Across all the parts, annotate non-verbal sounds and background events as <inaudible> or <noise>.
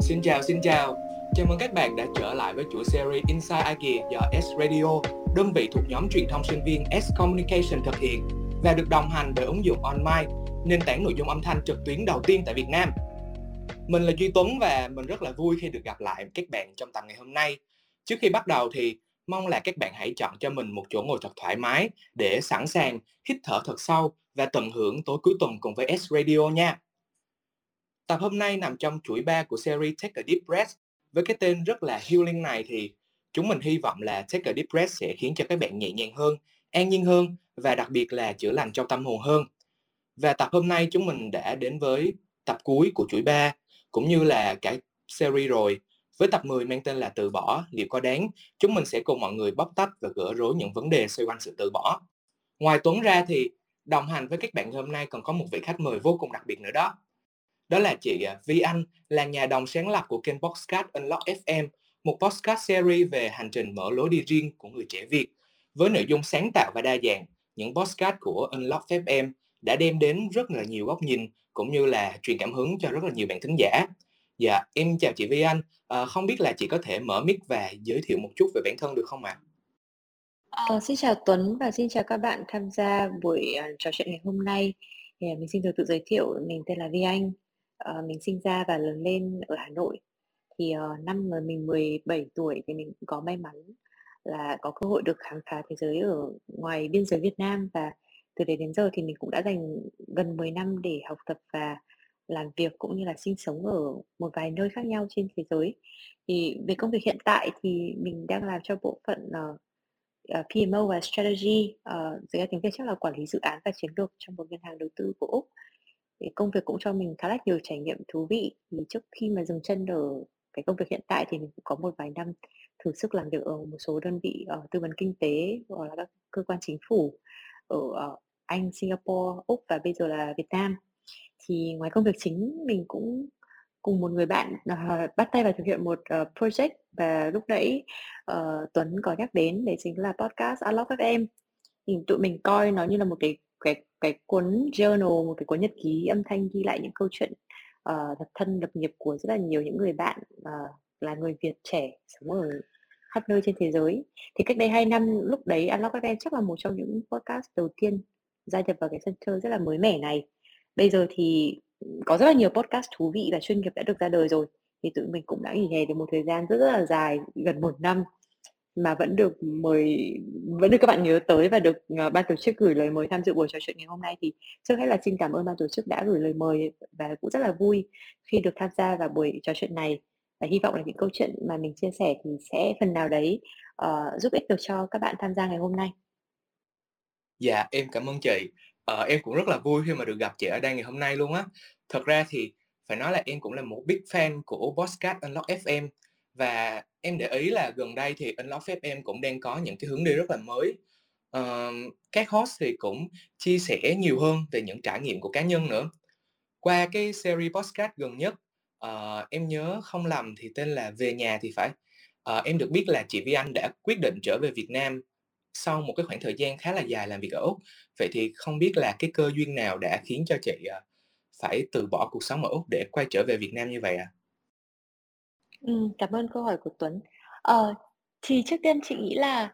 Xin chào, xin chào. Chào mừng các bạn đã trở lại với chuỗi series Inside IKEA do S Radio, đơn vị thuộc nhóm truyền thông sinh viên S Communication thực hiện và được đồng hành bởi ứng dụng OnMy, nền tảng nội dung âm thanh trực tuyến đầu tiên tại Việt Nam. Mình là Duy Tuấn và mình rất là vui khi được gặp lại các bạn trong tập ngày hôm nay. Trước khi bắt đầu thì mong là các bạn hãy chọn cho mình một chỗ ngồi thật thoải mái để sẵn sàng hít thở thật sâu và tận hưởng tối cuối tuần cùng với S Radio nha. Tập hôm nay nằm trong chuỗi 3 của series Take a Deep Breath. Với cái tên rất là healing này thì chúng mình hy vọng là Take a Deep Breath sẽ khiến cho các bạn nhẹ nhàng hơn, an nhiên hơn và đặc biệt là chữa lành cho tâm hồn hơn. Và tập hôm nay chúng mình đã đến với tập cuối của chuỗi 3 cũng như là cả series rồi. Với tập 10 mang tên là Từ bỏ, liệu có đáng, chúng mình sẽ cùng mọi người bóc tách và gỡ rối những vấn đề xoay quanh sự từ bỏ. Ngoài Tuấn ra thì đồng hành với các bạn hôm nay còn có một vị khách mời vô cùng đặc biệt nữa đó. Đó là chị à, Vi Anh, là nhà đồng sáng lập của kênh Podcast Unlock FM, một podcast series về hành trình mở lối đi riêng của người trẻ Việt. Với nội dung sáng tạo và đa dạng, những podcast của Unlock FM đã đem đến rất là nhiều góc nhìn cũng như là truyền cảm hứng cho rất là nhiều bạn thính giả. Dạ, em chào chị Vi Anh. À, không biết là chị có thể mở mic và giới thiệu một chút về bản thân được không ạ? À? Ờ, xin chào Tuấn và xin chào các bạn tham gia buổi uh, trò chuyện ngày hôm nay. Thì, à, mình xin được tự giới thiệu, mình tên là Vi Anh. Uh, mình sinh ra và lớn lên ở Hà Nội. Thì uh, năm mình 17 tuổi thì mình cũng có may mắn là có cơ hội được khám phá thế giới ở ngoài biên giới Việt Nam và từ đấy đến giờ thì mình cũng đã dành gần 10 năm để học tập và làm việc cũng như là sinh sống ở một vài nơi khác nhau trên thế giới. Thì về công việc hiện tại thì mình đang làm cho bộ phận ờ, uh, PMO và Strategy, uh, dưới tiếng Việt chắc là quản lý dự án và chiến lược trong một ngân hàng đầu tư của Úc. Thì công việc cũng cho mình khá là nhiều trải nghiệm thú vị. Thì trước khi mà dừng chân ở cái công việc hiện tại thì mình cũng có một vài năm thử sức làm việc ở một số đơn vị uh, tư vấn kinh tế hoặc là các cơ quan chính phủ ở uh, Anh, Singapore, Úc và bây giờ là Việt Nam. Thì ngoài công việc chính mình cũng cùng một người bạn uh, bắt tay vào thực hiện một uh, project và lúc nãy uh, Tuấn có nhắc đến đấy chính là podcast Unlock FM. Thì tụi mình coi nó như là một cái cái cái cuốn journal, một cái cuốn nhật ký âm thanh ghi lại những câu chuyện ờ, uh, lập thân lập nghiệp của rất là nhiều những người bạn uh, là người Việt trẻ sống ở khắp nơi trên thế giới. Thì cách đây 2 năm lúc đấy Unlock FM chắc là một trong những podcast đầu tiên gia nhập vào cái sân chơi rất là mới mẻ này. Bây giờ thì ừ, có rất là nhiều podcast thú vị và chuyên nghiệp đã được ra đời rồi. Thì tụi mình cũng đã nghỉ hè được một thời gian rất, rất là dài, gần một năm mà vẫn được mời vẫn được các bạn nhớ tới và được uh, ban tổ chức gửi lời mời tham dự buổi trò chuyện ngày hôm nay thì trước hết là xin cảm ơn ban tổ chức đã gửi lời mời và cũng rất là vui khi được tham gia vào buổi trò chuyện này và hy vọng là những câu chuyện mà mình chia sẻ thì sẽ phần nào đấy uh, giúp ích được cho các bạn tham gia ngày hôm nay. Dạ, em cảm ơn chị. Ờ, em cũng rất là vui khi mà được gặp chị ở đây ngày hôm nay luôn á. Thật ra thì phải nói là em cũng là một big fan của podcast Unlock FM và em để ý là gần đây thì Unlock em cũng đang có những cái hướng đi rất là mới. Uh, các host thì cũng chia sẻ nhiều hơn về những trải nghiệm của cá nhân nữa. Qua cái series podcast gần nhất, uh, em nhớ không lầm thì tên là Về nhà thì phải. Uh, em được biết là chị Vi Anh đã quyết định trở về Việt Nam sau một cái khoảng thời gian khá là dài làm việc ở Úc. Vậy thì không biết là cái cơ duyên nào đã khiến cho chị uh, phải từ bỏ cuộc sống ở Úc để quay trở về Việt Nam như vậy à? Ừm, cảm ơn câu hỏi của Tuấn. Ờ, thì trước tiên chị nghĩ là,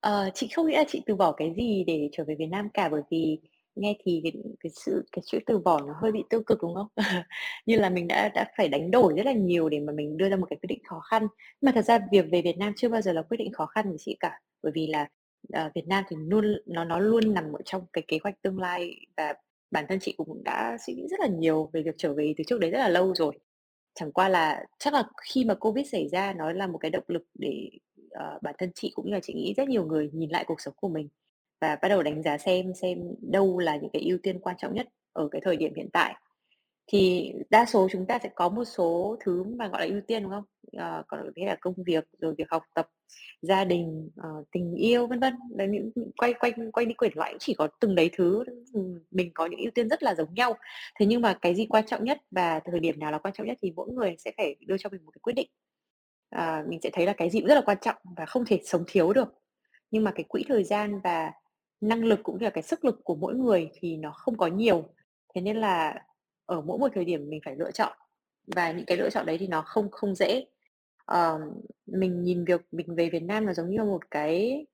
ờ, chị không nghĩ là chị từ bỏ cái gì để trở về Việt Nam cả, bởi vì nghe thì cái cái sự cái chữ từ bỏ nó hơi bị tiêu cực, đúng không? <laughs> Như là mình đã đã phải đánh đổi rất là nhiều để mà mình đưa ra một cái quyết định khó khăn. mà thật ra việc về Việt Nam chưa bao giờ là quyết định khó khăn với chị cả, bởi vì là, ờ, Việt Nam thì luôn nó nó luôn nằm ở trong cái kế hoạch tương lai và bản thân chị cũng đã suy nghĩ rất là nhiều về việc trở về từ trước đấy rất là lâu rồi. Chẳng qua là chắc là khi mà Covid xảy ra nó là một cái động lực để, uh, bản thân chị cũng như là chị nghĩ rất nhiều người nhìn lại cuộc sống của mình và bắt đầu đánh giá xem xem đâu là những cái ưu tiên quan trọng nhất ở cái thời điểm hiện tại. Thì đa số chúng ta sẽ có một số thứ mà gọi là ưu tiên, đúng không? Ờ, còn thế là công việc, rồi việc học tập, gia đình, ờ, tình yêu, vân vân. Là những quay quanh quay đi quẩn lại cũng chỉ có từng đấy thứ, ừ, mình có những ưu tiên rất là giống nhau. Thế nhưng mà cái gì quan trọng nhất và thời điểm nào là quan trọng nhất thì mỗi người sẽ phải đưa cho mình một cái quyết định. À, mình sẽ thấy là cái gì cũng rất là quan trọng và không thể sống thiếu được. Nhưng mà cái quỹ thời gian và năng lực cũng như là cái sức lực của mỗi người thì nó không có nhiều. Thế nên là ở mỗi một thời điểm mình phải lựa chọn và những cái lựa chọn đấy thì nó không không dễ. uh, mình nhìn việc mình về Việt Nam là giống như một cái,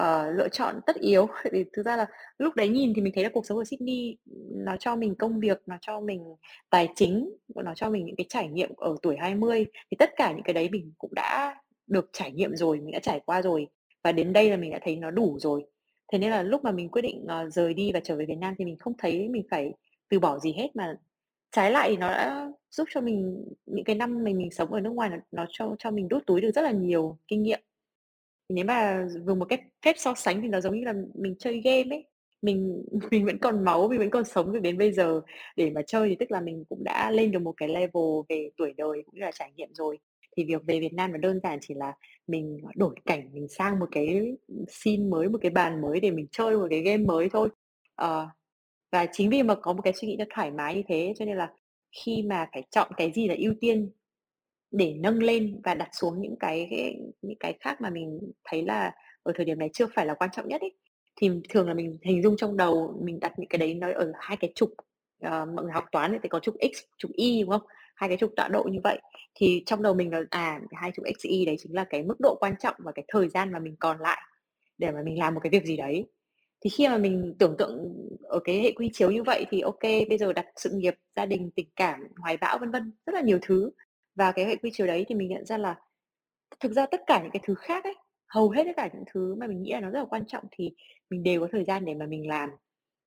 uh, lựa chọn tất yếu. <laughs> thì vì thực ra là lúc đấy nhìn thì mình thấy là cuộc sống ở Sydney, nó cho mình công việc, nó cho mình tài chính, nó cho mình những cái trải nghiệm ở tuổi 20, thì tất cả những cái đấy mình cũng đã được trải nghiệm rồi, mình đã trải qua rồi và đến đây là mình đã thấy nó đủ rồi. Thế nên là lúc mà mình quyết định, uh, rời đi và trở về Việt Nam thì mình không thấy mình phải từ bỏ gì hết, mà trái lại thì nó đã giúp cho mình những cái năm mình mình sống ở nước ngoài nó nó cho cho mình đút túi được rất là nhiều kinh nghiệm. Nếu mà dùng một cái phép so sánh thì nó giống như là mình chơi game ấy, mình <laughs> mình vẫn còn máu, mình vẫn còn sống được đến bây giờ để mà chơi thì tức là mình cũng đã lên được một cái level về tuổi đời cũng như là trải nghiệm rồi. Thì việc về Việt Nam nó đơn giản chỉ là mình đổi cảnh, mình sang một cái scene mới, một cái bàn mới để mình chơi một cái game mới thôi. Ờ, và chính vì mà có một cái suy nghĩ nó thoải mái như thế cho nên là khi mà phải chọn cái gì là ưu tiên để nâng lên và đặt xuống những cái cái những cái khác mà mình thấy là ở thời điểm này chưa phải là quan trọng nhất ấy, thì thường là mình hình dung trong đầu mình đặt những cái đấy nó ở hai cái trục, uh, mọi người học toán thì có trục X, trục Y, đúng không? Hai cái trục tọa độ như vậy. Thì trong đầu mình là, à, hai trục X, Y đấy chính là cái mức độ quan trọng và cái thời gian mà mình còn lại để mà mình làm một cái việc gì đấy. Thì khi mà mình tưởng tượng ở cái hệ quy chiếu như vậy thì ok bây giờ đặt sự nghiệp, gia đình, tình cảm, hoài bão, vân vân, rất là nhiều thứ và cái hệ quy chiếu đấy thì mình nhận ra là thực ra tất cả những cái thứ khác ấy, hầu hết tất cả những thứ mà mình nghĩ là nó rất là quan trọng thì mình đều có thời gian để mà mình làm,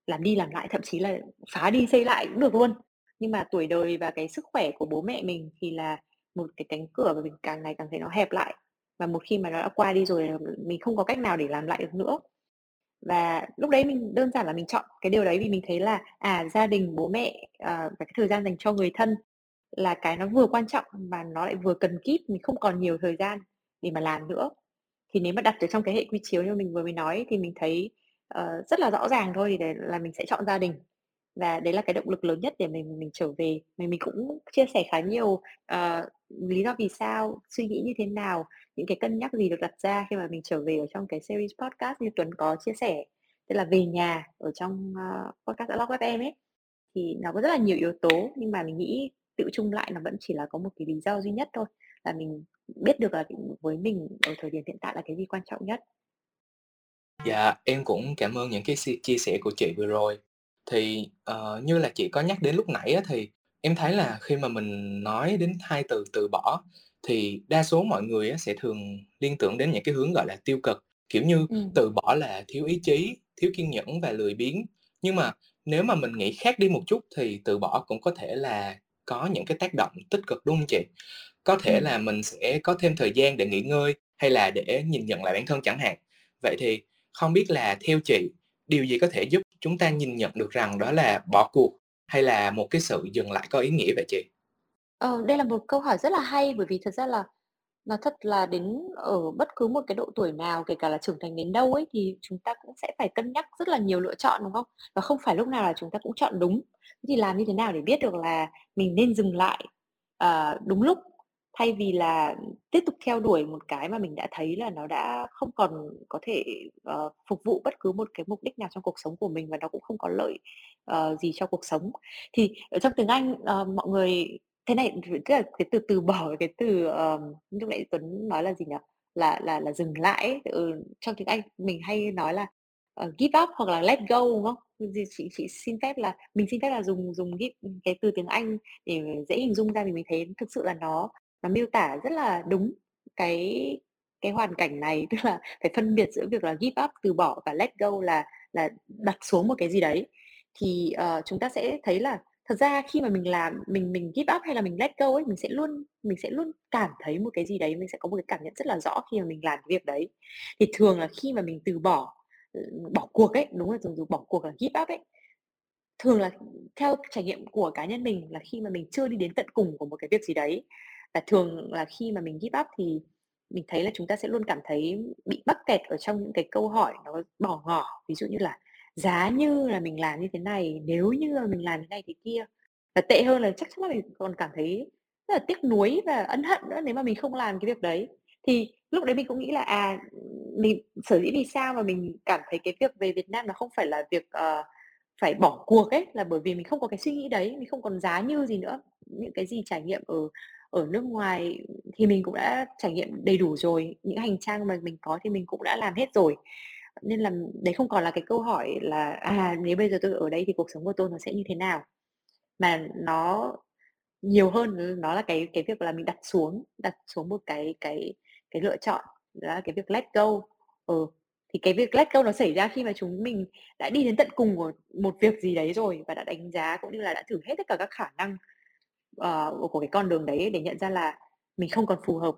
làm đi làm lại, thậm chí là phá đi xây lại cũng được luôn. Nhưng mà tuổi đời và cái sức khỏe của bố mẹ mình thì là một cái cánh cửa mà mình càng ngày càng thấy nó hẹp lại. Và một khi mà nó đã qua đi rồi mình không có cách nào để làm lại được nữa. Và lúc đấy mình đơn giản là mình chọn cái điều đấy vì mình thấy là, à, gia đình, bố mẹ, à, và cái thời gian dành cho người thân là cái nó vừa quan trọng mà nó lại vừa cần kíp, mình không còn nhiều thời gian để mà làm nữa. Thì nếu mà đặt ở trong cái hệ quy chiếu như mình vừa mới nói thì mình thấy, uh, rất là rõ ràng thôi, thì để là mình sẽ chọn gia đình. Và đấy là cái động lực lớn nhất để mình mình trở về. Mình mình cũng chia sẻ khá nhiều, uh, lý do vì sao, suy nghĩ như thế nào, những cái cân nhắc gì được đặt ra khi mà mình trở về ở trong cái series podcast như Tuấn có chia sẻ, tức là về nhà ở trong, uh, podcast với em ấy. Thì nó có rất là nhiều yếu tố, nhưng mà mình nghĩ tự chung lại nó vẫn chỉ là có một cái lý do duy nhất thôi, là mình biết được là với mình ở thời điểm hiện tại là cái gì quan trọng nhất. Dạ, em cũng cảm ơn những cái chia sẻ của chị vừa rồi. Thì, uh, như là chị có nhắc đến lúc nãy á, thì em thấy là khi mà mình nói đến hai từ từ bỏ thì đa số mọi người á sẽ thường liên tưởng đến những cái hướng, gọi là, tiêu cực, kiểu như, Ừm. từ bỏ là thiếu ý chí, thiếu kiên nhẫn và lười biếng. Nhưng mà nếu mà mình nghĩ khác đi một chút thì từ bỏ cũng có thể là có những cái tác động tích cực, đúng hông chị? Có thể Ừm. là mình sẽ có thêm thời gian để nghỉ ngơi hay là để nhìn nhận lại bản thân chẳng hạn. Vậy thì không biết là theo chị, điều gì có thể giúp chúng ta nhìn nhận được rằng đó là bỏ cuộc hay là một cái sự dừng lại có ý nghĩa vậy chị? Ờ, đây là một câu hỏi rất là hay bởi vì thật ra là nói thật là đến ở bất cứ một cái độ tuổi nào, kể cả là trưởng thành đến đâu ấy, thì chúng ta cũng sẽ phải cân nhắc rất là nhiều lựa chọn, đúng không? Và không phải lúc nào là chúng ta cũng chọn đúng. Thế thì làm như thế nào để biết được là mình nên dừng lại, ờ, đúng lúc, thay vì là tiếp tục theo đuổi một cái mà mình đã thấy là nó đã không còn có thể, ờ, phục vụ bất cứ một cái mục đích nào trong cuộc sống của mình và nó cũng không có lợi, ờ, gì cho cuộc sống. Thì ở trong tiếng Anh, ờ, mọi người thế này, tức là cái từ từ bỏ, cái từ, um, lúc nãy Tuấn nói là gì nhỉ? Là là là dừng lại ấy, ừ, trong tiếng Anh mình hay nói là, uh, give up hoặc là let go, đúng không? Thì chị chị xin phép là mình xin phép là dùng dùng give cái từ tiếng Anh để dễ hình dung ra thì mình thấy thực sự là nó nó miêu tả rất là đúng cái cái hoàn cảnh này, <laughs> tức là phải phân biệt giữa việc là give up, từ bỏ và let go là là đặt xuống một cái gì đấy. Thì, uh, chúng ta sẽ thấy là thật ra khi mà mình làm mình mình give up hay là mình let go ấy, mình sẽ luôn mình sẽ luôn cảm thấy một cái gì đấy, mình sẽ có một cái cảm nhận rất là rõ khi mà mình làm cái việc đấy. Thì thường là khi mà mình từ bỏ, ừ, bỏ cuộc ấy, đúng là dùng từ bỏ cuộc là give up ấy, thường là theo trải nghiệm của cá nhân mình là khi mà mình chưa đi đến tận cùng của một cái việc gì đấy. Và thường là khi mà mình give up thì mình thấy là chúng ta sẽ luôn cảm thấy bị mắc kẹt ở trong những cái câu hỏi nó bỏ ngỏ. Ví dụ như là giá như là mình làm như thế này, nếu như là mình làm thế này thế kia. Và tệ hơn là chắc chắn là mình còn cảm thấy rất là tiếc nuối và ân hận nữa nếu mà mình không làm cái việc đấy. Thì lúc đấy mình cũng nghĩ là, à, mình sở dĩ vì sao mà mình cảm thấy cái việc về Việt Nam nó không phải là việc, uh, phải bỏ cuộc ấy, là bởi vì mình không có cái suy nghĩ đấy, mình không còn giá như gì nữa. những cái gì trải nghiệm ở ở nước ngoài thì mình cũng đã trải nghiệm đầy đủ rồi, những hành trang mà mình có thì mình cũng đã làm hết rồi. Nên là đấy không còn là cái câu hỏi là, à, nếu bây giờ tôi ở đây thì cuộc sống của tôi nó sẽ như thế nào? Mà nó nhiều hơn nó là cái cái việc là mình đặt xuống đặt xuống một cái cái cái lựa chọn, đó là cái việc let go. Ừ, thì cái việc let go nó xảy ra khi mà chúng mình đã đi đến tận cùng của một việc gì đấy rồi và đã đánh giá cũng như là đã thử hết tất cả các khả năng, uh, của cái con đường đấy để nhận ra là mình không còn phù hợp.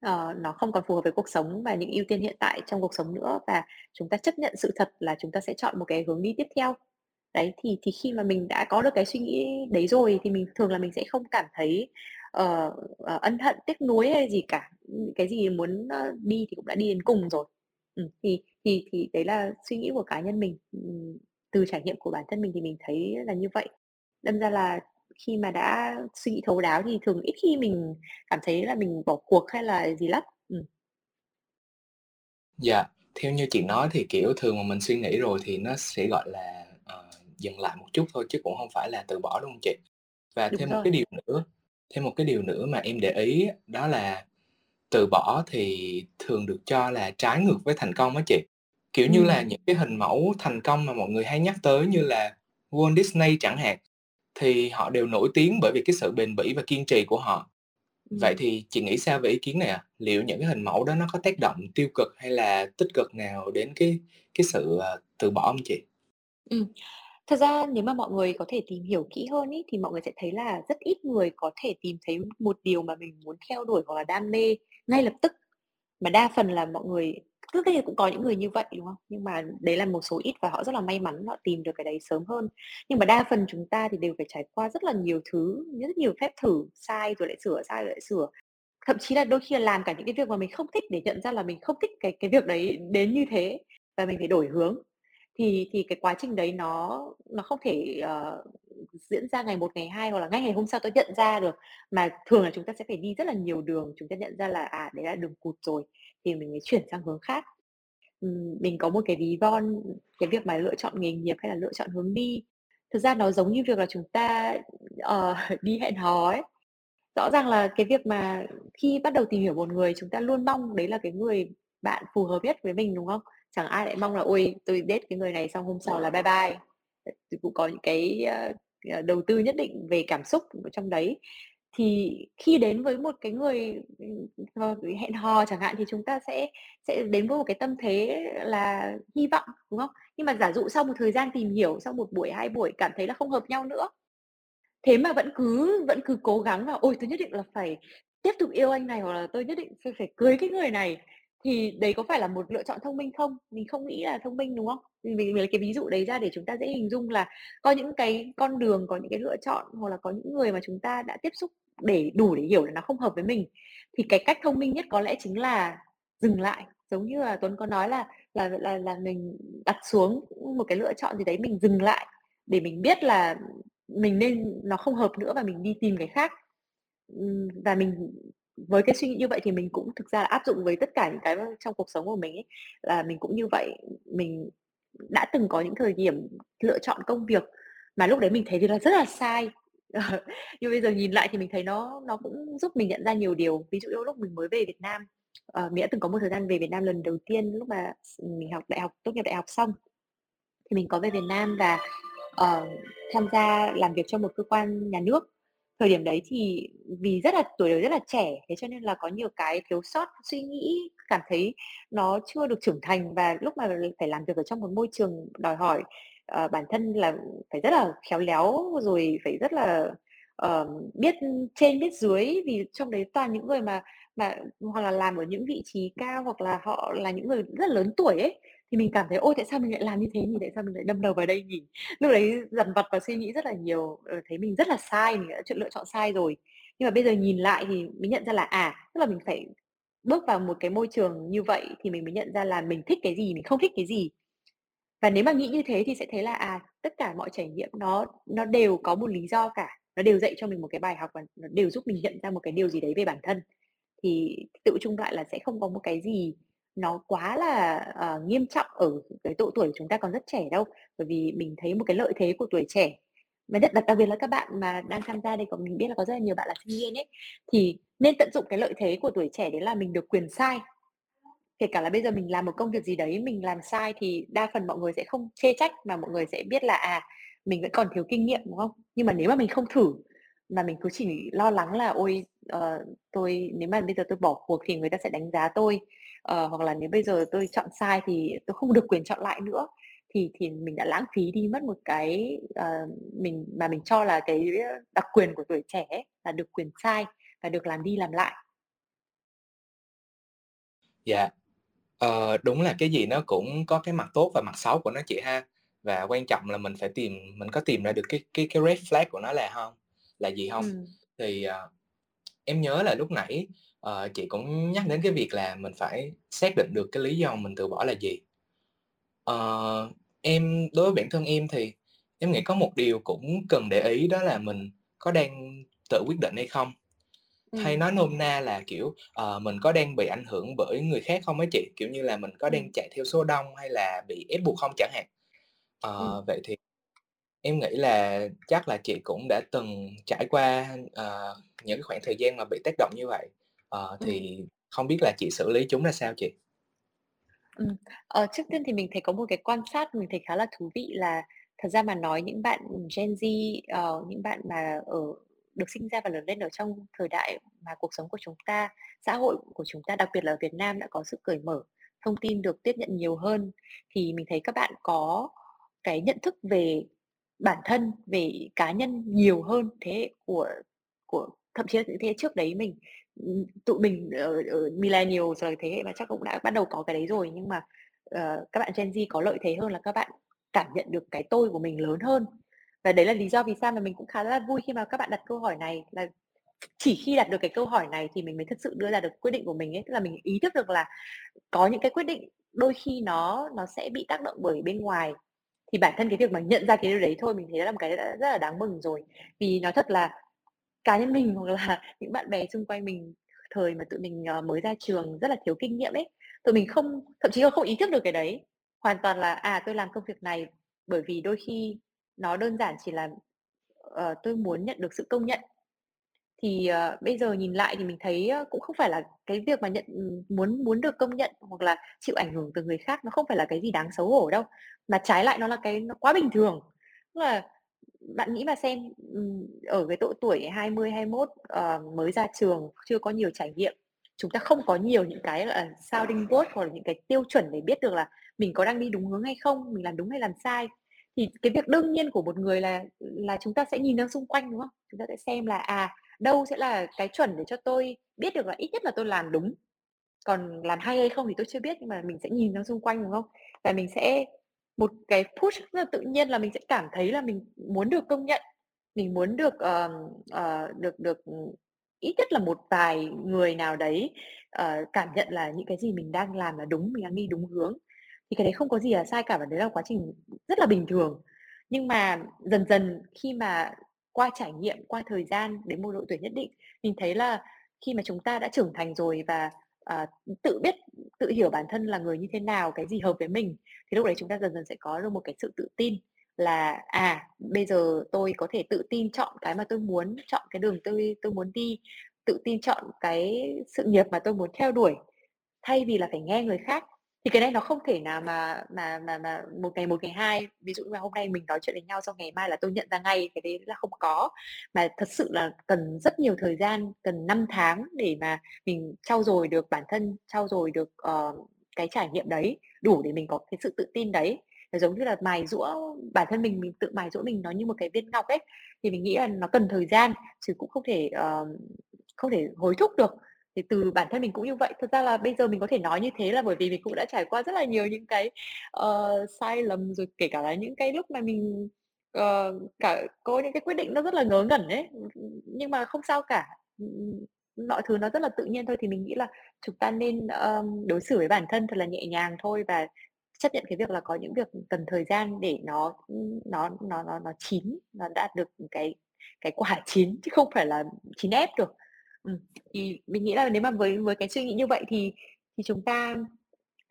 Ờ, nó không còn phù hợp với cuộc sống và những ưu tiên hiện tại trong cuộc sống nữa và chúng ta chấp nhận sự thật là chúng ta sẽ chọn một cái hướng đi tiếp theo. Đấy, thì thì khi mà mình đã có được cái suy nghĩ đấy rồi thì mình thường là mình sẽ không cảm thấy, ờ, ờ, ân hận, tiếc nuối hay gì cả. Cái gì muốn, đi thì cũng đã đi đến cùng rồi. ừ, thì thì thì đấy là suy nghĩ của cá nhân mình, từ trải nghiệm của bản thân mình thì mình thấy là như vậy. Đâm ra là khi mà đã suy nghĩ thấu đáo thì thường ít khi mình cảm thấy là mình bỏ cuộc hay là gì lắm. Ừm. Dạ, theo như chị nói thì, kiểu, thường mà mình suy nghĩ rồi thì nó sẽ, gọi là, ờ, dừng lại một chút thôi chứ cũng hông phải là từ bỏ, đúng hông chị? Và Đúng thêm một rồi. cái điều nữa thêm một cái điều nữa mà em để ý á, đó là từ bỏ thì thường được cho là trái ngược với thành công á chị. Kiểu như là, Ừm. những cái hình mẫu thành công mà mọi người hay nhắc tới như là Walt Disney chẳng hạn, thì họ đều nổi tiếng bởi vì cái sự bền bỉ và kiên trì của họ. Vậy thì chị nghĩ sao về ý kiến này ạ? Liệu những cái hình mẫu đó nó có tác động tiêu cực hay là tích cực nào đến cái cái sự, ờ, từ bỏ hông chị? Ừm. Thật ra nếu mà mọi người có thể tìm hiểu kỹ hơn ấy, thì mọi người sẽ thấy là rất ít người có thể tìm thấy một điều mà mình muốn theo đuổi hoặc là đam mê ngay lập tức. Mà đa phần là mọi người tất nhiên cũng có những người như vậy, đúng không? Nhưng mà đấy là một số ít và họ rất là may mắn họ tìm được cái đấy sớm hơn. Nhưng mà đa phần chúng ta thì đều phải trải qua rất là nhiều thứ, rất nhiều phép thử, sai rồi lại sửa, sai rồi lại sửa. Thậm chí là đôi khi là làm cả những cái việc mà mình không thích để nhận ra là mình không thích cái cái việc đấy đến như thế và mình phải đổi hướng. Thì thì cái quá trình đấy nó nó không thể, uh, diễn ra ngày một, ngày hai hoặc là ngay ngày hôm sau tôi nhận ra được, mà thường là chúng ta sẽ phải đi rất là nhiều đường, chúng ta nhận ra là, à, đấy là đường cụt rồi thì mình mới chuyển sang hướng khác. Mình có một cái ví von, cái việc mà lựa chọn nghề nghiệp hay là lựa chọn hướng đi, thực ra nó giống như việc là chúng ta, uh, <laughs> đi hẹn hò ấy. Rõ ràng là cái việc mà khi bắt đầu tìm hiểu một người chúng ta luôn mong đấy là cái người bạn phù hợp nhất với mình, đúng không? Chẳng ai lại mong là "Ôi, tôi date cái người này xong hôm sau là bye bye." Thì cũng có những cái, uh, đầu tư nhất định về cảm xúc trong đấy. Thì khi đến với một cái người, ờ, hẹn hò chẳng hạn thì chúng ta sẽ sẽ đến với một cái tâm thế là hy vọng, đúng không? Nhưng mà giả dụ sau một thời gian tìm hiểu, sau một buổi, hai buổi cảm thấy là không hợp nhau nữa, thế mà vẫn cứ vẫn cứ cố gắng là "Ôi, tôi nhất định là phải tiếp tục yêu anh này hoặc là tôi nhất định phải phải cưới cái người này." Thì đấy có phải là một lựa chọn thông minh không? Mình không nghĩ là thông minh, đúng không? mình, mình lấy cái ví dụ đấy ra để chúng ta dễ hình dung là có những cái con đường, có những cái lựa chọn hoặc là có những người mà chúng ta đã tiếp xúc để đủ để hiểu là nó không hợp với mình. Thì cái cách thông minh nhất có lẽ chính là dừng lại, giống như là Tuấn có nói là là là là mình đặt xuống một cái lựa chọn gì đấy, mình dừng lại để mình biết là mình nên nó không hợp nữa và mình đi tìm cái khác. Và mình với cái suy nghĩ như vậy thì mình cũng thực ra là áp dụng với tất cả những cái trong cuộc sống của mình ấy, là mình cũng như vậy. Mình đã từng có những thời điểm lựa chọn công việc mà lúc đấy mình thấy thì là rất là sai. Nhưng bây giờ nhìn lại thì mình thấy nó nó cũng giúp mình nhận ra nhiều điều. Ví dụ như lúc mình mới về Việt Nam, ờ, mình đã từng có một thời gian về Việt Nam lần đầu tiên lúc mà mình học đại học, tốt nghiệp đại học xong. Thì mình có về Việt Nam và, uh, tham gia làm việc cho một cơ quan nhà nước. Thời điểm đấy thì vì rất là tuổi đời rất là trẻ, thế cho nên là có nhiều cái thiếu sót suy nghĩ, cảm thấy nó chưa được trưởng thành và lúc mà phải làm việc ở trong một môi trường đòi hỏi, uh, bản thân là phải rất là khéo léo, rồi phải rất là, uh, biết trên biết dưới, vì trong đấy toàn những người mà mà hoặc là làm ở những vị trí cao hoặc là họ là những người rất lớn tuổi ấy. Thì mình cảm thấy: "Ôi, tại sao mình lại làm như thế nhỉ? Tại sao mình lại đâm đầu vào đây nhỉ?" Lúc đấy dằn vặt và suy nghĩ rất là nhiều, ờ, thấy mình rất là sai, mình đã chọn lựa chọn sai rồi. Nhưng mà bây giờ nhìn lại thì mình nhận ra là, à, tức là mình phải bước vào một cái môi trường như vậy thì mình mới nhận ra là mình thích cái gì, mình không thích cái gì. Và nếu mà nghĩ như thế thì sẽ thấy là, à, tất cả mọi trải nghiệm nó nó đều có một lý do cả, nó đều dạy cho mình một cái bài học và nó đều giúp mình nhận ra một cái điều gì đấy về bản thân. Thì tự chung lại là sẽ không có một cái gì nó quá là, uh, nghiêm trọng ở cái độ tuổi chúng ta còn rất trẻ đâu. Bởi vì mình thấy một cái lợi thế của tuổi trẻ và nhất đặc đặc biệt là các bạn mà đang tham gia đây, còn mình biết là có rất là nhiều bạn là sinh viên ấy, thì nên tận dụng cái lợi thế của tuổi trẻ đấy là mình được quyền sai. Kể cả là bây giờ mình làm một công việc gì đấy, mình làm sai thì đa phần mọi người sẽ không chê trách mà mọi người sẽ biết là, à, mình vẫn còn thiếu kinh nghiệm, đúng không? Nhưng mà nếu mà mình không thử, mà mình cứ chỉ lo lắng là "Ôi, uh, tôi nếu mà bây giờ tôi bỏ cuộc thì người ta sẽ đánh giá tôi." uh, hoặc là nếu bây giờ tôi chọn sai thì tôi không được quyền chọn lại nữa, thì thì mình đã lãng phí đi mất một cái, uh, mình mà mình cho là cái đặc quyền của tuổi trẻ ấy, là được quyền sai và được làm đi làm lại. Dạ. Ờ, đúng là cái gì nó cũng có cái mặt tốt và mặt xấu của nó chị ha. Và quan trọng là mình phải tìm mình có tìm ra được cái cái cái red flag của nó là hông là gì hông? Ừm. Thì, ờ, em nhớ là lúc nãy, ờ, chị cũng nhắc đến cái việc là mình phải xác định được cái lý do mình từ bỏ là gì. Ờ, em đối với bản thân em thì em nghĩ có một điều cũng cần để ý đó là mình có đang tự quyết định hay không? Hay Ừm. nói nôm na là, kiểu, ờ, mình có đang bị ảnh hưởng bởi người khác không á chị? Kiểu như là, mình có đang Ừm. chạy theo số đông hay là bị ép buộc không chẳng hạn. Ừm. Ờ, vậy thì em nghĩ là chắc là chị cũng đã từng trải qua, ờ, những cái khoảng thời gian mà bị tác động như vậy, ờ, Ừm. thì không biết là chị xử lý chúng ra sao chị? Ừm, ờ, trước tiên thì mình thấy có một cái quan sát mình thấy khá là thú vị là thật ra mà nói những bạn Gen Z, ờ, những bạn mà ở được sinh ra và lớn lên ở trong thời đại mà cuộc sống của chúng ta, xã hội của chúng ta, đặc biệt là ở Việt Nam đã có sự cởi mở, thông tin được tiếp nhận nhiều hơn, thì mình thấy các bạn có cái nhận thức về bản thân, về cá nhân nhiều hơn thế hệ của của thậm chí là những thế hệ trước đấy mình. Tụi mình ở ở millennial rồi thế hệ mà chắc cũng đã bắt đầu có cái đấy rồi, nhưng mà, uh, các bạn Gen Z có lợi thế hơn là các bạn cảm nhận được cái tôi của mình lớn hơn. Và đấy là lý do vì sao mà mình cũng khá là vui khi mà các bạn đặt câu hỏi này, là chỉ khi đặt được cái câu hỏi này thì mình mới thực sự đưa ra được quyết định của mình ấy. Tức là mình ý thức được là có những cái quyết định đôi khi nó nó sẽ bị tác động bởi bên ngoài, thì bản thân cái việc mà nhận ra cái điều đấy thôi mình thấy là một cái đã rất là đáng mừng rồi. Vì nói thật là cá nhân mình <laughs> hoặc là những bạn bè xung quanh mình thời mà tụi mình, ờ, mới ra trường rất là thiếu kinh nghiệm ấy, tụi mình không thậm chí là không ý thức được cái đấy. Hoàn toàn là, à, tôi làm công việc này bởi vì đôi khi nó đơn giản chỉ là, uh, tôi muốn nhận được sự công nhận. Thì, uh, bây giờ nhìn lại thì mình thấy, uh, cũng không phải là cái việc mà nhận muốn muốn được công nhận hoặc là chịu ảnh hưởng từ người khác nó không phải là cái gì đáng xấu hổ đâu, mà trái lại nó là cái nó quá bình thường. Tức là bạn nghĩ mà xem, ở cái độ tuổi 20, 21, uh, mới ra trường, chưa có nhiều trải nghiệm, chúng ta không có nhiều những cái, là, sounding board hoặc là những cái tiêu chuẩn để biết được là mình có đang đi đúng hướng hay không, mình làm đúng hay làm sai. Thì cái việc đương nhiên của một người là là chúng ta sẽ nhìn ra xung quanh, đúng không? Chúng ta sẽ xem là, à, đâu sẽ là cái chuẩn để cho tôi biết được là ít nhất là tôi làm đúng. Còn làm hay hay không thì tôi chưa biết, nhưng mà mình sẽ nhìn ra xung quanh, đúng không? Và mình sẽ một cái push rất là tự nhiên là mình sẽ cảm thấy là mình muốn được công nhận, mình muốn được, uh, uh, được được, ừ, ít nhất là một vài người nào đấy, uh, cảm nhận là những cái gì mình đang làm là đúng, mình đang đi đúng hướng. Thì cái đấy không có gì là sai cả và đấy là quá trình rất là bình thường. Nhưng mà dần dần khi mà qua trải nghiệm, qua thời gian đến một độ tuổi nhất định, mình thấy là khi mà chúng ta đã trưởng thành rồi và, ờ, tự biết, tự hiểu bản thân là người như thế nào, cái gì hợp với mình, thì lúc đấy chúng ta dần dần sẽ có được một cái sự tự tin là, à, bây giờ tôi có thể tự tin chọn cái mà tôi muốn, chọn cái đường tôi tôi muốn đi, tự tin chọn cái sự nghiệp mà tôi muốn theo đuổi, thay vì là phải nghe người khác. Thì cái này nó không thể nào mà mà mà mà một ngày một, ngày hai, ví dụ như là hôm nay mình nói chuyện với nhau xong ngày mai là tôi nhận ra ngay, cái đấy là không có. Mà thật sự là cần rất nhiều thời gian, cần năm tháng để mà mình trau dồi được bản thân, trau dồi được, uh, cái trải nghiệm đấy, đủ để mình có cái sự tự tin đấy. Nó giống như là mài rũa bản thân mình, mình tự mài rũa mình nó như một cái viên ngọc ấy, thì mình nghĩ là nó cần thời gian, chứ cũng không thể, uh, không thể hối thúc được. Thì từ bản thân mình cũng như vậy. thật ra là bây giờ mình có thể nói như thế là bởi vì mình cũng đã trải qua rất là nhiều những cái, uh, sai lầm, rồi kể cả là những cái lúc mà mình, uh, cả có những cái quyết định nó rất là ngớ ngẩn ấy, nhưng mà không sao cả. Mọi thứ nó rất là tự nhiên thôi, thì mình nghĩ là chúng ta nên, um, đối xử với bản thân thật là nhẹ nhàng thôi và chấp nhận cái việc là có những việc cần thời gian để nó, nó nó nó nó chín, nó đạt được cái cái quả <laughs> chín chứ không phải là chín ép được. Thì mình nghĩ là nếu mà với với cái suy nghĩ như vậy thì thì chúng ta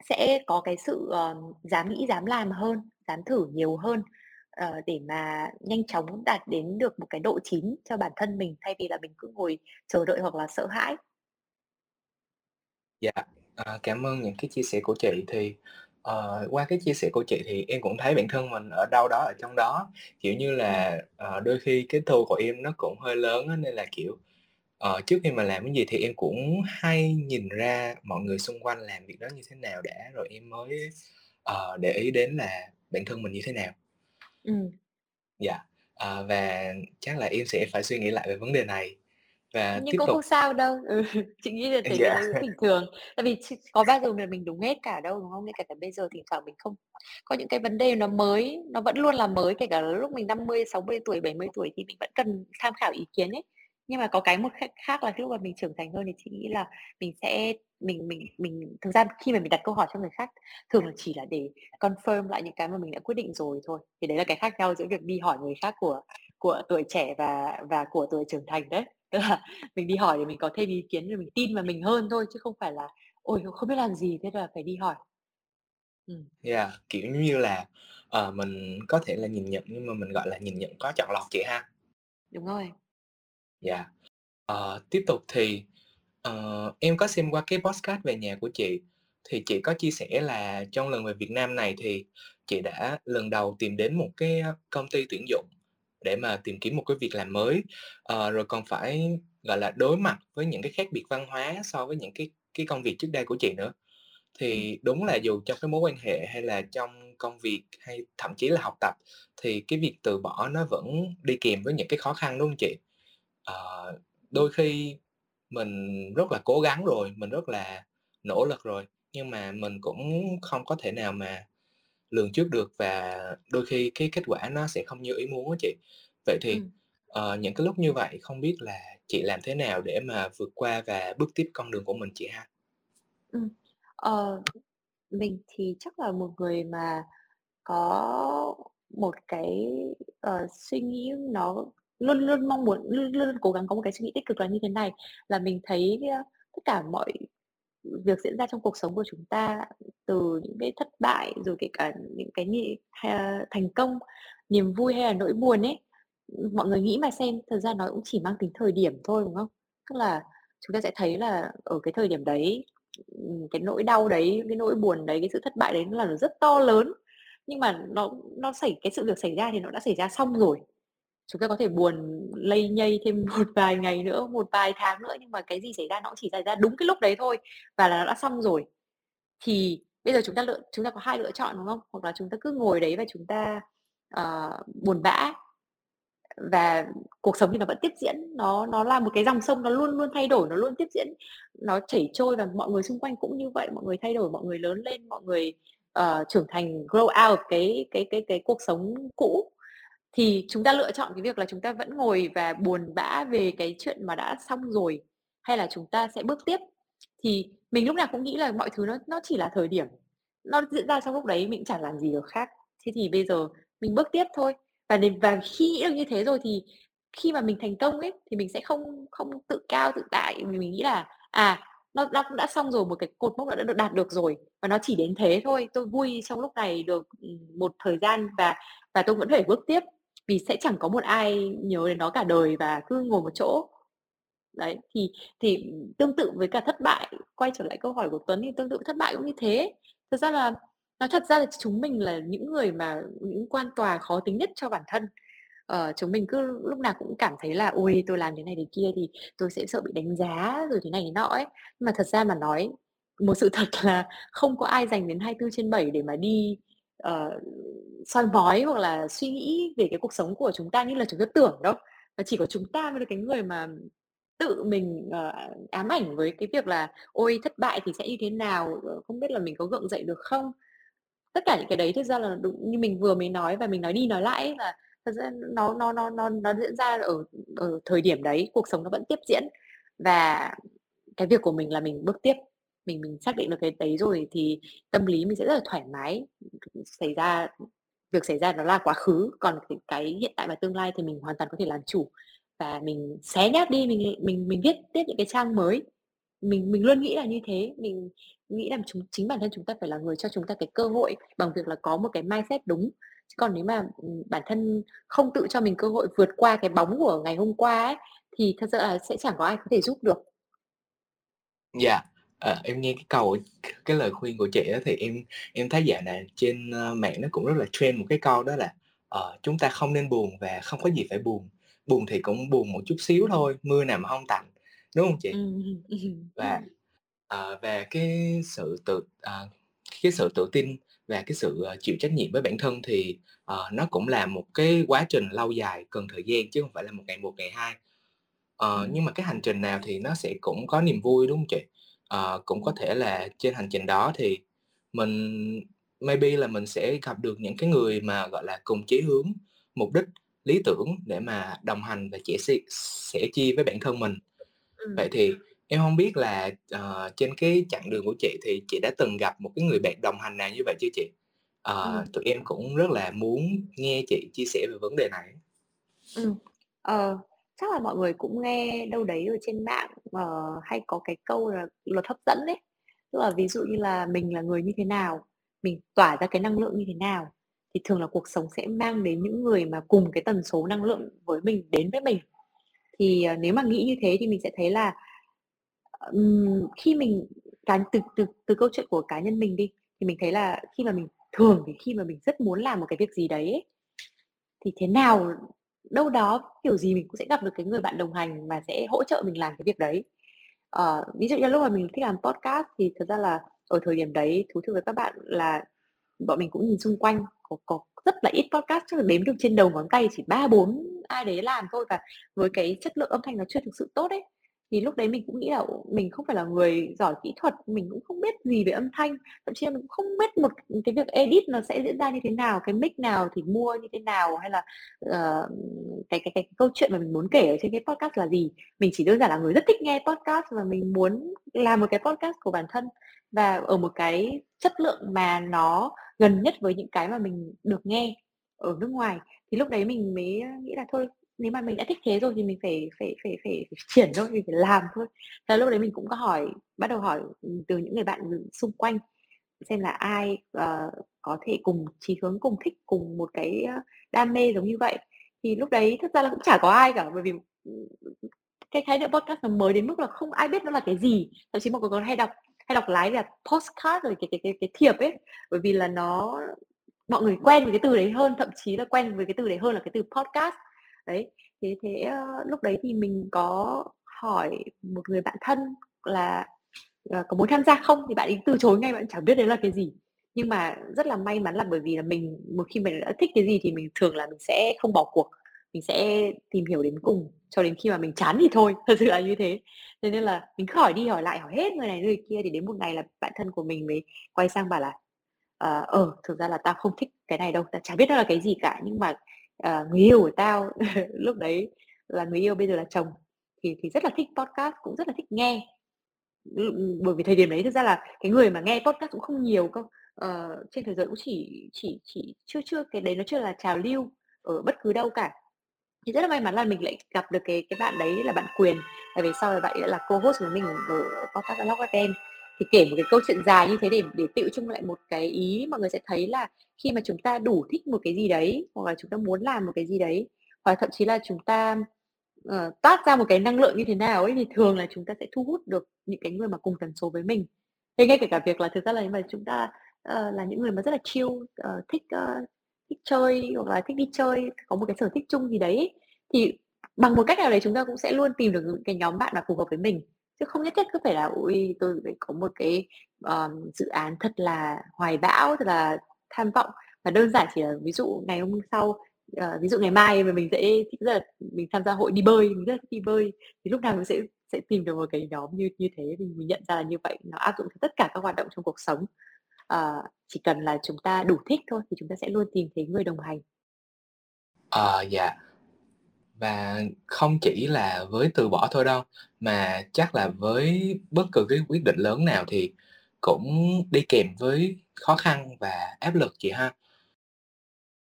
sẽ có cái sự, ờ, dám nghĩ, dám làm hơn, dám thử nhiều hơn. ờ, để mà nhanh chóng đạt đến được một cái độ chín cho bản thân mình thay vì là mình cứ ngồi chờ đợi hoặc là sợ hãi. Dạ, à, cảm ơn những cái chia sẻ của chị thì, ờ, qua cái chia sẻ của chị thì em cũng thấy bản thân mình ở đâu đó ở trong đó. Kiểu như là, ờ, đôi khi cái thu của em nó cũng hơi lớn á, nên là, kiểu, ờ, trước khi mà làm cái gì thì em cũng hay nhìn ra mọi người xung quanh làm việc đó như thế nào đã, rồi em mới, ờ, để ý đến là bản thân mình như thế nào. Ừm. Dạ, ờ, và chắc là em sẽ phải suy nghĩ lại về vấn đề này và Nhưng tiếp cũng tục không sao đâu. Ừ, <laughs> chị nghĩ là dạ. đấy cũng bình thường. Tại vì ch có bao giờ mà mình đúng hết cả đâu, đúng không? Ngay cả cả bây giờ thỉnh thoảng mình không có những cái vấn đề nó mới, nó vẫn luôn là mới, kể cả lúc mình 50, 60 tuổi, 70 tuổi thì mình vẫn cần tham khảo ý kiến ấy. Nhưng mà có cái một khác khác là lúc mà mình trưởng thành hơn thì chị nghĩ là mình sẽ mình mình mình thực ra khi mà mình đặt câu hỏi cho người khác thường là chỉ là để confirm lại những cái mà mình đã quyết định rồi thôi. Thì đấy là cái khác nhau giữa việc đi hỏi người khác của của tuổi trẻ và và của tuổi trưởng thành đấy. Tức là <laughs> mình đi hỏi để mình có thêm ý kiến rồi mình tin vào mình hơn thôi, chứ không phải là "Ôi, không biết làm gì, thế là phải đi hỏi." Ừm. Yeah, kiểu như là, ờ, mình có thể là nhìn nhận nhưng mà mình, gọi là, nhìn nhận có chọn lọc chị ha. Đúng rồi. Dạ. Ờ, tiếp tục thì, ờ, em có xem qua cái podcast về nhà của chị, thì chị có chia sẻ là trong lần về Việt Nam này thì chị đã lần đầu tìm đến một cái, a, công ty tuyển dụng để mà tìm kiếm một cái việc làm mới, ờ, rồi còn phải, gọi là, đối mặt với những cái khác biệt văn hóa so với những cái cái công việc trước đây của chị nữa. Ừm. Thì đúng là dù trong cái mối quan hệ hay là trong công việc hay thậm chí là học tập thì cái việc từ bỏ nó vẫn đi kèm với những cái khó khăn, đúng hông chị? Ờ, đôi khi mình rất là cố gắng rồi, mình rất là nỗ lực rồi, nhưng mà mình cũng không có thể nào mà lường trước được và đôi khi cái kết quả nó sẽ không như ý muốn á chị. Vậy thì, Ừm. ờ, những cái lúc như vậy không biết là chị làm thế nào để mà vượt qua và bước tiếp con đường của mình chị ha? Ừm, ờ, mình thì chắc là một người mà có một cái, ờ, suy nghĩ nó luôn luôn mong muốn luôn luôn cố gắng có một cái suy nghĩ tích cực là như thế này, là mình thấy, ờ, tất cả mọi việc diễn ra trong cuộc sống của chúng ta, từ những cái thất bại rồi kể cả những cái nghị, ờ, thành công, niềm vui hay là nỗi buồn ấy, mọi người nghĩ mà xem, thật ra nó cũng chỉ mang tính thời điểm thôi, đúng không? Tức là chúng ta sẽ thấy là ở cái thời điểm đấy, cái nỗi đau đấy, cái nỗi buồn đấy, cái sự thất bại đấy là nó rất to lớn, nhưng mà nó nó xảy cái sự việc xảy ra thì nó đã xảy ra xong rồi. Chúng ta có thể buồn lây nhây thêm <laughs> một vài ngày nữa, một vài tháng nữa, nhưng mà cái gì xảy ra nó cũng chỉ xảy ra đúng cái lúc đấy thôi và là nó đã xong rồi. Thì bây giờ chúng ta lựa chúng ta có hai lựa chọn, đúng không? Hoặc là chúng ta cứ ngồi đấy và chúng ta, uh, buồn bã và cuộc sống thì nó vẫn tiếp diễn, nó nó là một cái dòng sông nó luôn luôn thay đổi, nó luôn tiếp diễn, nó chảy trôi và mọi người xung quanh cũng như vậy, mọi người thay đổi, mọi người lớn lên, mọi người, uh, trưởng thành, grow out cái cái cái cái cuộc sống cũ. Thì chúng ta lựa chọn cái việc là chúng ta vẫn ngồi và buồn bã về cái chuyện mà đã xong rồi, hay là chúng ta sẽ bước tiếp. Thì mình lúc nào cũng nghĩ là mọi thứ nó nó chỉ là thời điểm, nó diễn ra trong lúc đấy mình chẳng làm gì được khác. Thế thì bây giờ mình bước tiếp thôi. Và đến và khi nghĩ được như thế rồi thì khi mà mình thành công ấy, thì mình sẽ không không tự cao tự đại, vì mình nghĩ là, à, nó nó cũng đã xong rồi, một cái cột mốc đã được đạt được rồi và nó chỉ đến thế thôi. Tôi vui trong lúc này được, ừ, một thời gian và và tôi vẫn phải bước tiếp, vì sẽ chẳng có một ai nhớ đến nó cả đời và cứ ngồi một chỗ. Đấy, thì thì tương tự với cả thất bại, quay trở lại câu hỏi của Tuấn thì tương tự thất bại cũng như thế. thật ra là nói thật ra là chúng mình là những người mà những quan tòa khó tính nhất cho bản thân. Ờ, chúng mình cứ lúc nào cũng cảm thấy là "Ôi, tôi làm thế này thế kia thì tôi sẽ sợ bị đánh giá" rồi thế này thế nọ ấy. Nhưng mà thật ra mà nói, một sự thật là không có ai dành đến 24/7 để mà đi, Ờ, uh, soi mói hoặc là suy nghĩ về cái cuộc sống của chúng ta như là chúng ta tưởng đâu. Và chỉ có chúng ta mới là cái người mà tự mình, uh, ám ảnh với cái việc là "Ôi, thất bại thì sẽ như thế nào? Ờ, không biết là mình có gượng dậy được không?" Tất cả những cái đấy thực ra là đúng như mình vừa mới nói và mình nói đi nói lại ấy, là thật ra nó nó nó nó nó diễn ra ở ở thời điểm đấy, cuộc sống nó vẫn tiếp diễn. Và cái việc của mình là mình bước tiếp, mình mình xác định được cái đấy rồi thì tâm lý mình sẽ rất là thoải mái. Xảy ra việc xảy ra nó là quá khứ, còn cái cái hiện tại và tương lai thì mình hoàn toàn có thể làm chủ và mình xé nháp đi, mình mình mình viết tiếp những cái trang mới. Mình mình luôn nghĩ là như thế, mình nghĩ là chúng chính bản thân chúng ta phải là người cho chúng ta cái cơ hội bằng việc là có một cái mindset đúng, còn nếu mà, bản thân không tự cho mình cơ hội vượt qua cái bóng của ngày hôm qua ấy, thì thật sự là sẽ chẳng có ai có thể giúp được. Dạ, ờ, em nghe cái câu cái lời khuyên của chị á thì em em thấy dạo này trên, ơ, mạng nó cũng rất là trend một cái câu đó là, ờ, chúng ta không nên buồn và không có gì phải buồn, buồn thì cũng buồn một chút xíu thôi, mưa nào mà hông tạnh, đúng hông chị? Ừm, ừm. Và, ờ, về cái sự tự ờ, cái sự tự tin và cái sự, ờ, chịu trách nhiệm với bản thân thì, ờ, nó cũng là một cái quá trình lâu dài cần thời gian chứ hông phải là một ngày một, ngày hai. Ờ, Ừm. nhưng mà cái hành trình nào thì nó sẽ cũng có niềm vui, đúng hông chị? Ờ, cũng có thể là trên hành trình đó thì mình maybe là mình sẽ gặp được những cái người mà, gọi là, cùng chí hướng, mục đích, lý tưởng để mà đồng hành và chẻ sẻ sẻ chia với bản thân mình. Ừm. Vậy thì em hông biết là, ờ, trên cái chặng đường của chị thì chị đã từng gặp một cái người bạn đồng hành nào như vậy chưa chị? Ờ, Ừm. tụi em cũng rất là muốn nghe chị chia sẻ về vấn đề này. Ừm, ờ, chắc là mọi người cũng nghe đâu đấy ở trên mạng, ờ, hay có cái câu là luật hấp dẫn đấy. Tức là ví dụ như là mình là người như thế nào, mình tỏa ra cái năng lượng như thế nào, thì thường là cuộc sống sẽ mang đến những người mà cùng cái tần số năng lượng với mình đến với mình. Thì, uh, nếu mà nghĩ như thế thì mình sẽ thấy là, um, khi mình cá từ từ từ câu chuyện của cá nhân mình đi, thì mình thấy là khi mà mình thường thì khi mà mình rất muốn làm một cái việc gì đấy ấy, thì thế nào đâu đó, kiểu gì mình cũng sẽ gặp được cái người bạn đồng hành mà sẽ hỗ trợ mình làm cái việc đấy. Ờ, ví dụ như lúc mà mình thích làm podcast thì thật ra là ở thời điểm đấy, thú thực với các bạn là bọn mình cũng nhìn xung quanh, có có rất là ít podcast, chắc là đếm được trên đầu ngón tay, chỉ 3, 4 ai đấy làm thôi và với cái chất lượng âm thanh nó chưa thực sự tốt ấy. Thì lúc đấy mình cũng nghĩ là mình không phải là người giỏi kỹ thuật, mình cũng không biết gì về âm thanh, thậm chí là mình cũng không biết một cái việc edit nó sẽ diễn ra như thế nào, cái mic nào thì mua như thế nào, hay là, ờ, cái cái cái câu chuyện mà mình muốn kể ở trên cái podcast là gì. Mình chỉ đơn giản là người rất thích nghe podcast và mình muốn làm một cái podcast của bản thân và ở một cái chất lượng mà nó gần nhất với những cái mà mình được nghe ở nước ngoài. Thì lúc đấy mình mới nghĩ là thôi, nếu mà mình đã thích thế rồi thì mình phải phải phải phải phải triển thôi, mình phải làm thôi. Thế lúc đấy mình cũng có hỏi bắt đầu hỏi, ừ, từ những người bạn, xung quanh xem là ai, uh, có thể cùng chí hướng, cùng thích cùng một cái, đam mê giống như vậy. Thì lúc đấy thực ra là cũng chả có ai cả, bởi vì, ừ, cái khái niệm podcast nó mới đến mức là không ai biết nó là cái gì. Thậm chí mọi người còn hay đọc hay đọc lái là postcard rồi cái cái cái cái thiệp ấy, bởi vì là nó mọi người quen với cái từ đấy hơn, thậm chí là quen với cái từ đấy hơn là cái từ podcast. Đấy, thế thế, ờ, lúc đấy thì mình có hỏi một người bạn thân là, ờ, có muốn tham gia không? Thì bạn ấy từ chối ngay, bạn ấy chẳng biết đấy là cái gì. Nhưng mà rất là may mắn là bởi vì là mình một khi mình đã thích cái gì thì mình thường là mình sẽ không bỏ cuộc, mình sẽ tìm hiểu đến cùng, cho đến khi mà mình chán thì thôi, <laughs> thật sự là như thế. Thế nên là mình hỏi đi hỏi lại, hỏi hết người này người kia thì đến một ngày là bạn thân của mình mới quay sang bảo là "Ờ, uh, thực ra là tao không thích cái này đâu, tao chả biết nó là cái gì cả, nhưng mà, ờ, người yêu của tao" <laughs> lúc đấy là người yêu, bây giờ là chồng, thì thì rất là thích podcast, cũng rất là thích nghe. Ừ, bởi vì thời điểm đấy thực ra là cái người mà nghe podcast cũng không nhiều cơ, uh, trên thế giới cũng chỉ chỉ chỉ chưa chưa cái đấy nó chưa là trào lưu ở bất cứ đâu cả. Thì rất là may mắn là mình lại gặp được cái cái bạn đấy là bạn Quyền, tại vì sau này bạn ấy đã là co-host với mình ở podcast Unlock FM. Thì kể một cái câu chuyện dài như thế để để tựu chung lại một cái ý, mọi người sẽ thấy là khi mà chúng ta đủ thích một cái gì đấy, hoặc là chúng ta muốn làm một cái gì đấy, hoặc thậm chí là chúng ta, uh, toát ra một cái năng lượng như thế nào ấy, thì thường là chúng ta sẽ thu hút được những cái người mà cùng tần số với mình. Thế ngay kể cả việc là thực ra là nếu mà chúng ta, uh, là những người mà rất là chill, uh, thích, uh, thích chơi hoặc là thích đi chơi, có một cái sở thích chung gì đấy ấy, thì bằng một cách nào đấy chúng ta cũng sẽ luôn tìm được những cái nhóm bạn mà phù hợp với mình. Chứ không nhất thiết cứ phải là ui tôi phải có một cái, um, dự án thật là hoài bão, thật là tham vọng." Mà đơn giản chỉ là ví dụ ngày hôm sau, uh, ví dụ ngày mai mà mình sẽ thích rất là mình tham gia hội đi bơi, mình rất là thích đi bơi, thì lúc nào mình sẽ sẽ tìm được một cái nhóm như như thế. Thì mình nhận ra là như vậy, nó áp dụng cho tất cả các hoạt động trong cuộc sống. uh, chỉ cần là chúng ta đủ thích thôi thì chúng ta sẽ luôn tìm thấy người đồng hành. à dạ. Và không chỉ là với từ bỏ thôi đâu, mà chắc là với bất cứ cái quyết định lớn nào thì cũng đi kèm với khó khăn và áp lực chị ha?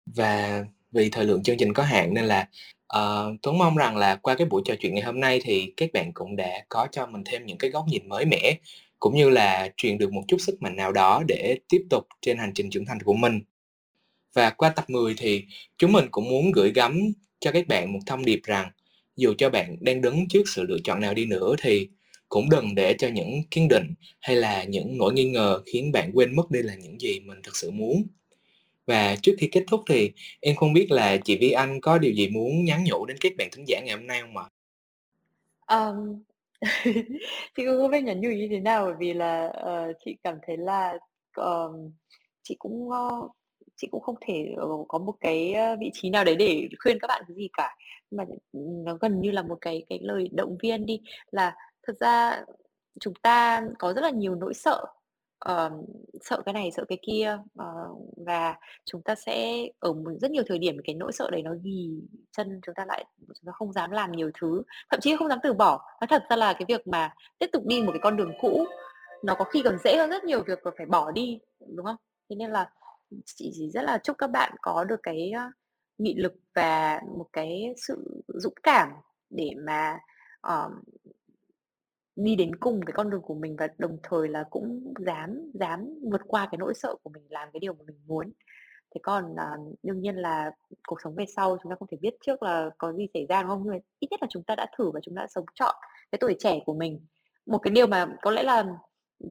Và vì thời lượng chương trình có hạn nên là, ờ, Tuấn mong rằng là qua cái buổi trò chuyện ngày hôm nay thì các bạn cũng đã có cho mình thêm những cái góc nhìn mới mẻ, cũng như là truyền được một chút sức mạnh nào đó để tiếp tục trên hành trình trưởng thành của mình. Và qua tập 10 thì chúng mình cũng muốn gửi gắm cho các bạn một thông điệp rằng dù cho bạn đang đứng trước sự lựa chọn nào đi nữa thì cũng đừng để cho những kiên định hay là những nỗi nghi ngờ khiến bạn quên mất đây là những gì mình thực sự muốn. Và trước khi kết thúc thì em không biết là chị Vi Anh có điều gì muốn nhắn nhủ đến các bạn thính giả ngày hôm nay không ạ? Um, <laughs> chị cũng không biết nhắn nhủ như thế nào bởi vì là, uh, chị cảm thấy là, ờm, chị cũng, uh, chị cũng không thể, ờ, có một cái, ờ, vị trí nào đấy để khuyên các bạn cái gì cả. Mà, ừ, nó gần như là một cái cái lời động viên đi, là thực ra chúng ta có rất là nhiều nỗi sợ, uh, sợ cái này, sợ cái kia, uh, và chúng ta sẽ ở một rất nhiều thời điểm cái nỗi sợ đấy nó ghi chân chúng ta lại, chúng ta không dám làm nhiều thứ, thậm chí không dám từ bỏ. nó thật ra là cái việc mà tiếp tục đi một cái con đường cũ nó có khi còn dễ hơn rất nhiều việc phải bỏ đi, đúng không? Thế nên là chị chỉ rất là chúc các bạn có được cái, nghị lực và một cái sự dũng cảm để mà, ờm, đi đến cùng cái con đường của mình và đồng thời là cũng dám dám vượt qua cái nỗi sợ của mình làm cái điều mà mình muốn. Thế còn, uh, đương nhiên là cuộc sống về sau chúng ta không thể biết trước là có gì xảy ra, đúng không? Nhưng mà ít nhất là chúng ta đã thử và chúng ta đã sống trọn cái tuổi trẻ của mình. Một cái điều mà có lẽ là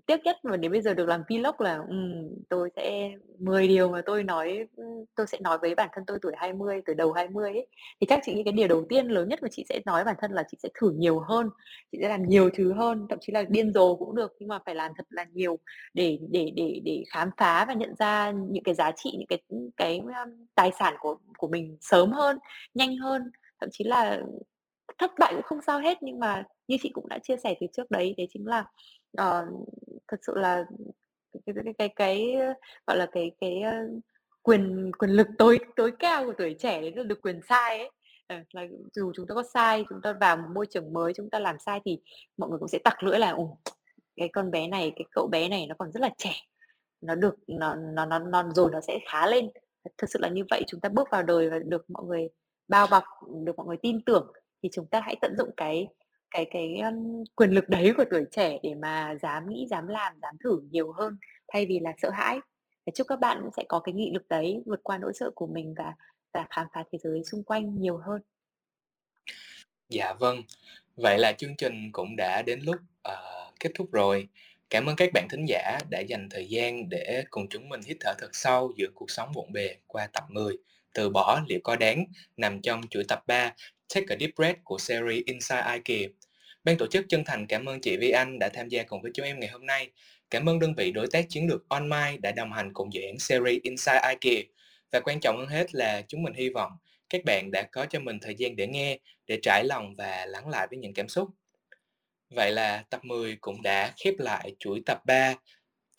tiếc nhất mà đến bây giờ được làm Vlog là, um, tôi sẽ 10 điều mà tôi nói, ừ, tôi sẽ nói với bản thân tôi tuổi 20, tuổi đầu 20 ấy, thì chắc chị nghĩ cái điều đầu tiên lớn nhất mà chị sẽ nói với bản thân là chị sẽ thử nhiều hơn, chị sẽ làm nhiều thứ hơn, thậm chí là điên rồ cũng được, nhưng mà phải làm thật là nhiều để để để để khám phá và nhận ra những cái giá trị, những cái, cái, ừ, tài sản của của mình sớm hơn, nhanh hơn. Thậm chí là thất bại cũng không sao hết, nhưng mà như chị cũng đã chia sẻ từ trước đấy, đấy chính là, ờ, thật sự là cái cái cái cái, ờ, gọi là, cái cái, ơ, quyền quyền lực tối tối cao của tuổi trẻ đấy là được quyền sai ấy. Ờ, là dù chúng ta có sai, chúng ta vào một môi trường mới, chúng ta làm sai thì mọi người cũng sẽ tặc lưỡi là "Ồ, cái con bé này, cái cậu bé này nó còn rất là trẻ, nó được nó nó nó nó rồi nó sẽ khá lên." Thật thực sự là như vậy, chúng ta bước vào đời và được mọi người bao bọc, được mọi người tin tưởng thì chúng ta hãy tận dụng cái cái cái, um, quyền lực đấy của tuổi trẻ để mà dám nghĩ, dám làm, dám thử nhiều hơn thay vì là sợ hãi. Và chúc các bạn cũng sẽ có cái nghị lực đấy, vượt qua nỗi sợ của mình và và khám phá thế giới xung quanh nhiều hơn. Dạ vâng. Vậy là chương trình cũng đã đến lúc, uh, kết thúc rồi. Cảm ơn các bạn thính giả đã dành thời gian để cùng chúng mình hít thở thật sâu giữa cuộc sống bộn bề qua tập 10, Từ bỏ liệu có đáng, nằm trong chuỗi tập 3 Take a Deep Breath của series Inside IKEA. Ban tổ chức chân thành cảm ơn chị Vi Anh đã tham gia cùng với chúng em ngày hôm nay. Cảm ơn đơn vị đối tác chiến lược OnMind đã đồng hành cùng dự án series Inside IKEA. Và quan trọng hơn hết là chúng mình hy vọng các bạn đã có cho mình thời gian để nghe, để trải lòng và lắng lại với những cảm xúc. Vậy là tập 10 cũng đã khép lại chuỗi tập 3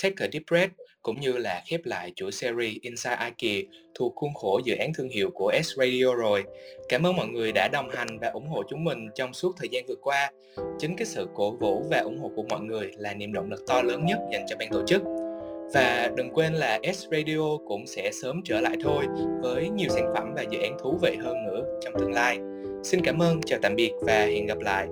Take a Deep Breath cũng như là khép lại chuỗi series Inside IKEA thuộc khuôn khổ dự án thương hiệu của S Radio rồi. Cảm ơn mọi người đã đồng hành và ủng hộ chúng mình trong suốt thời gian vừa qua. Chính cái sự cổ vũ và ủng hộ của mọi người là niềm động lực to lớn nhất dành cho ban tổ chức. Và đừng quên là S Radio cũng sẽ sớm trở lại thôi với nhiều sản phẩm và dự án thú vị hơn nữa trong tương lai. Xin cảm ơn, chào tạm biệt và hẹn gặp lại.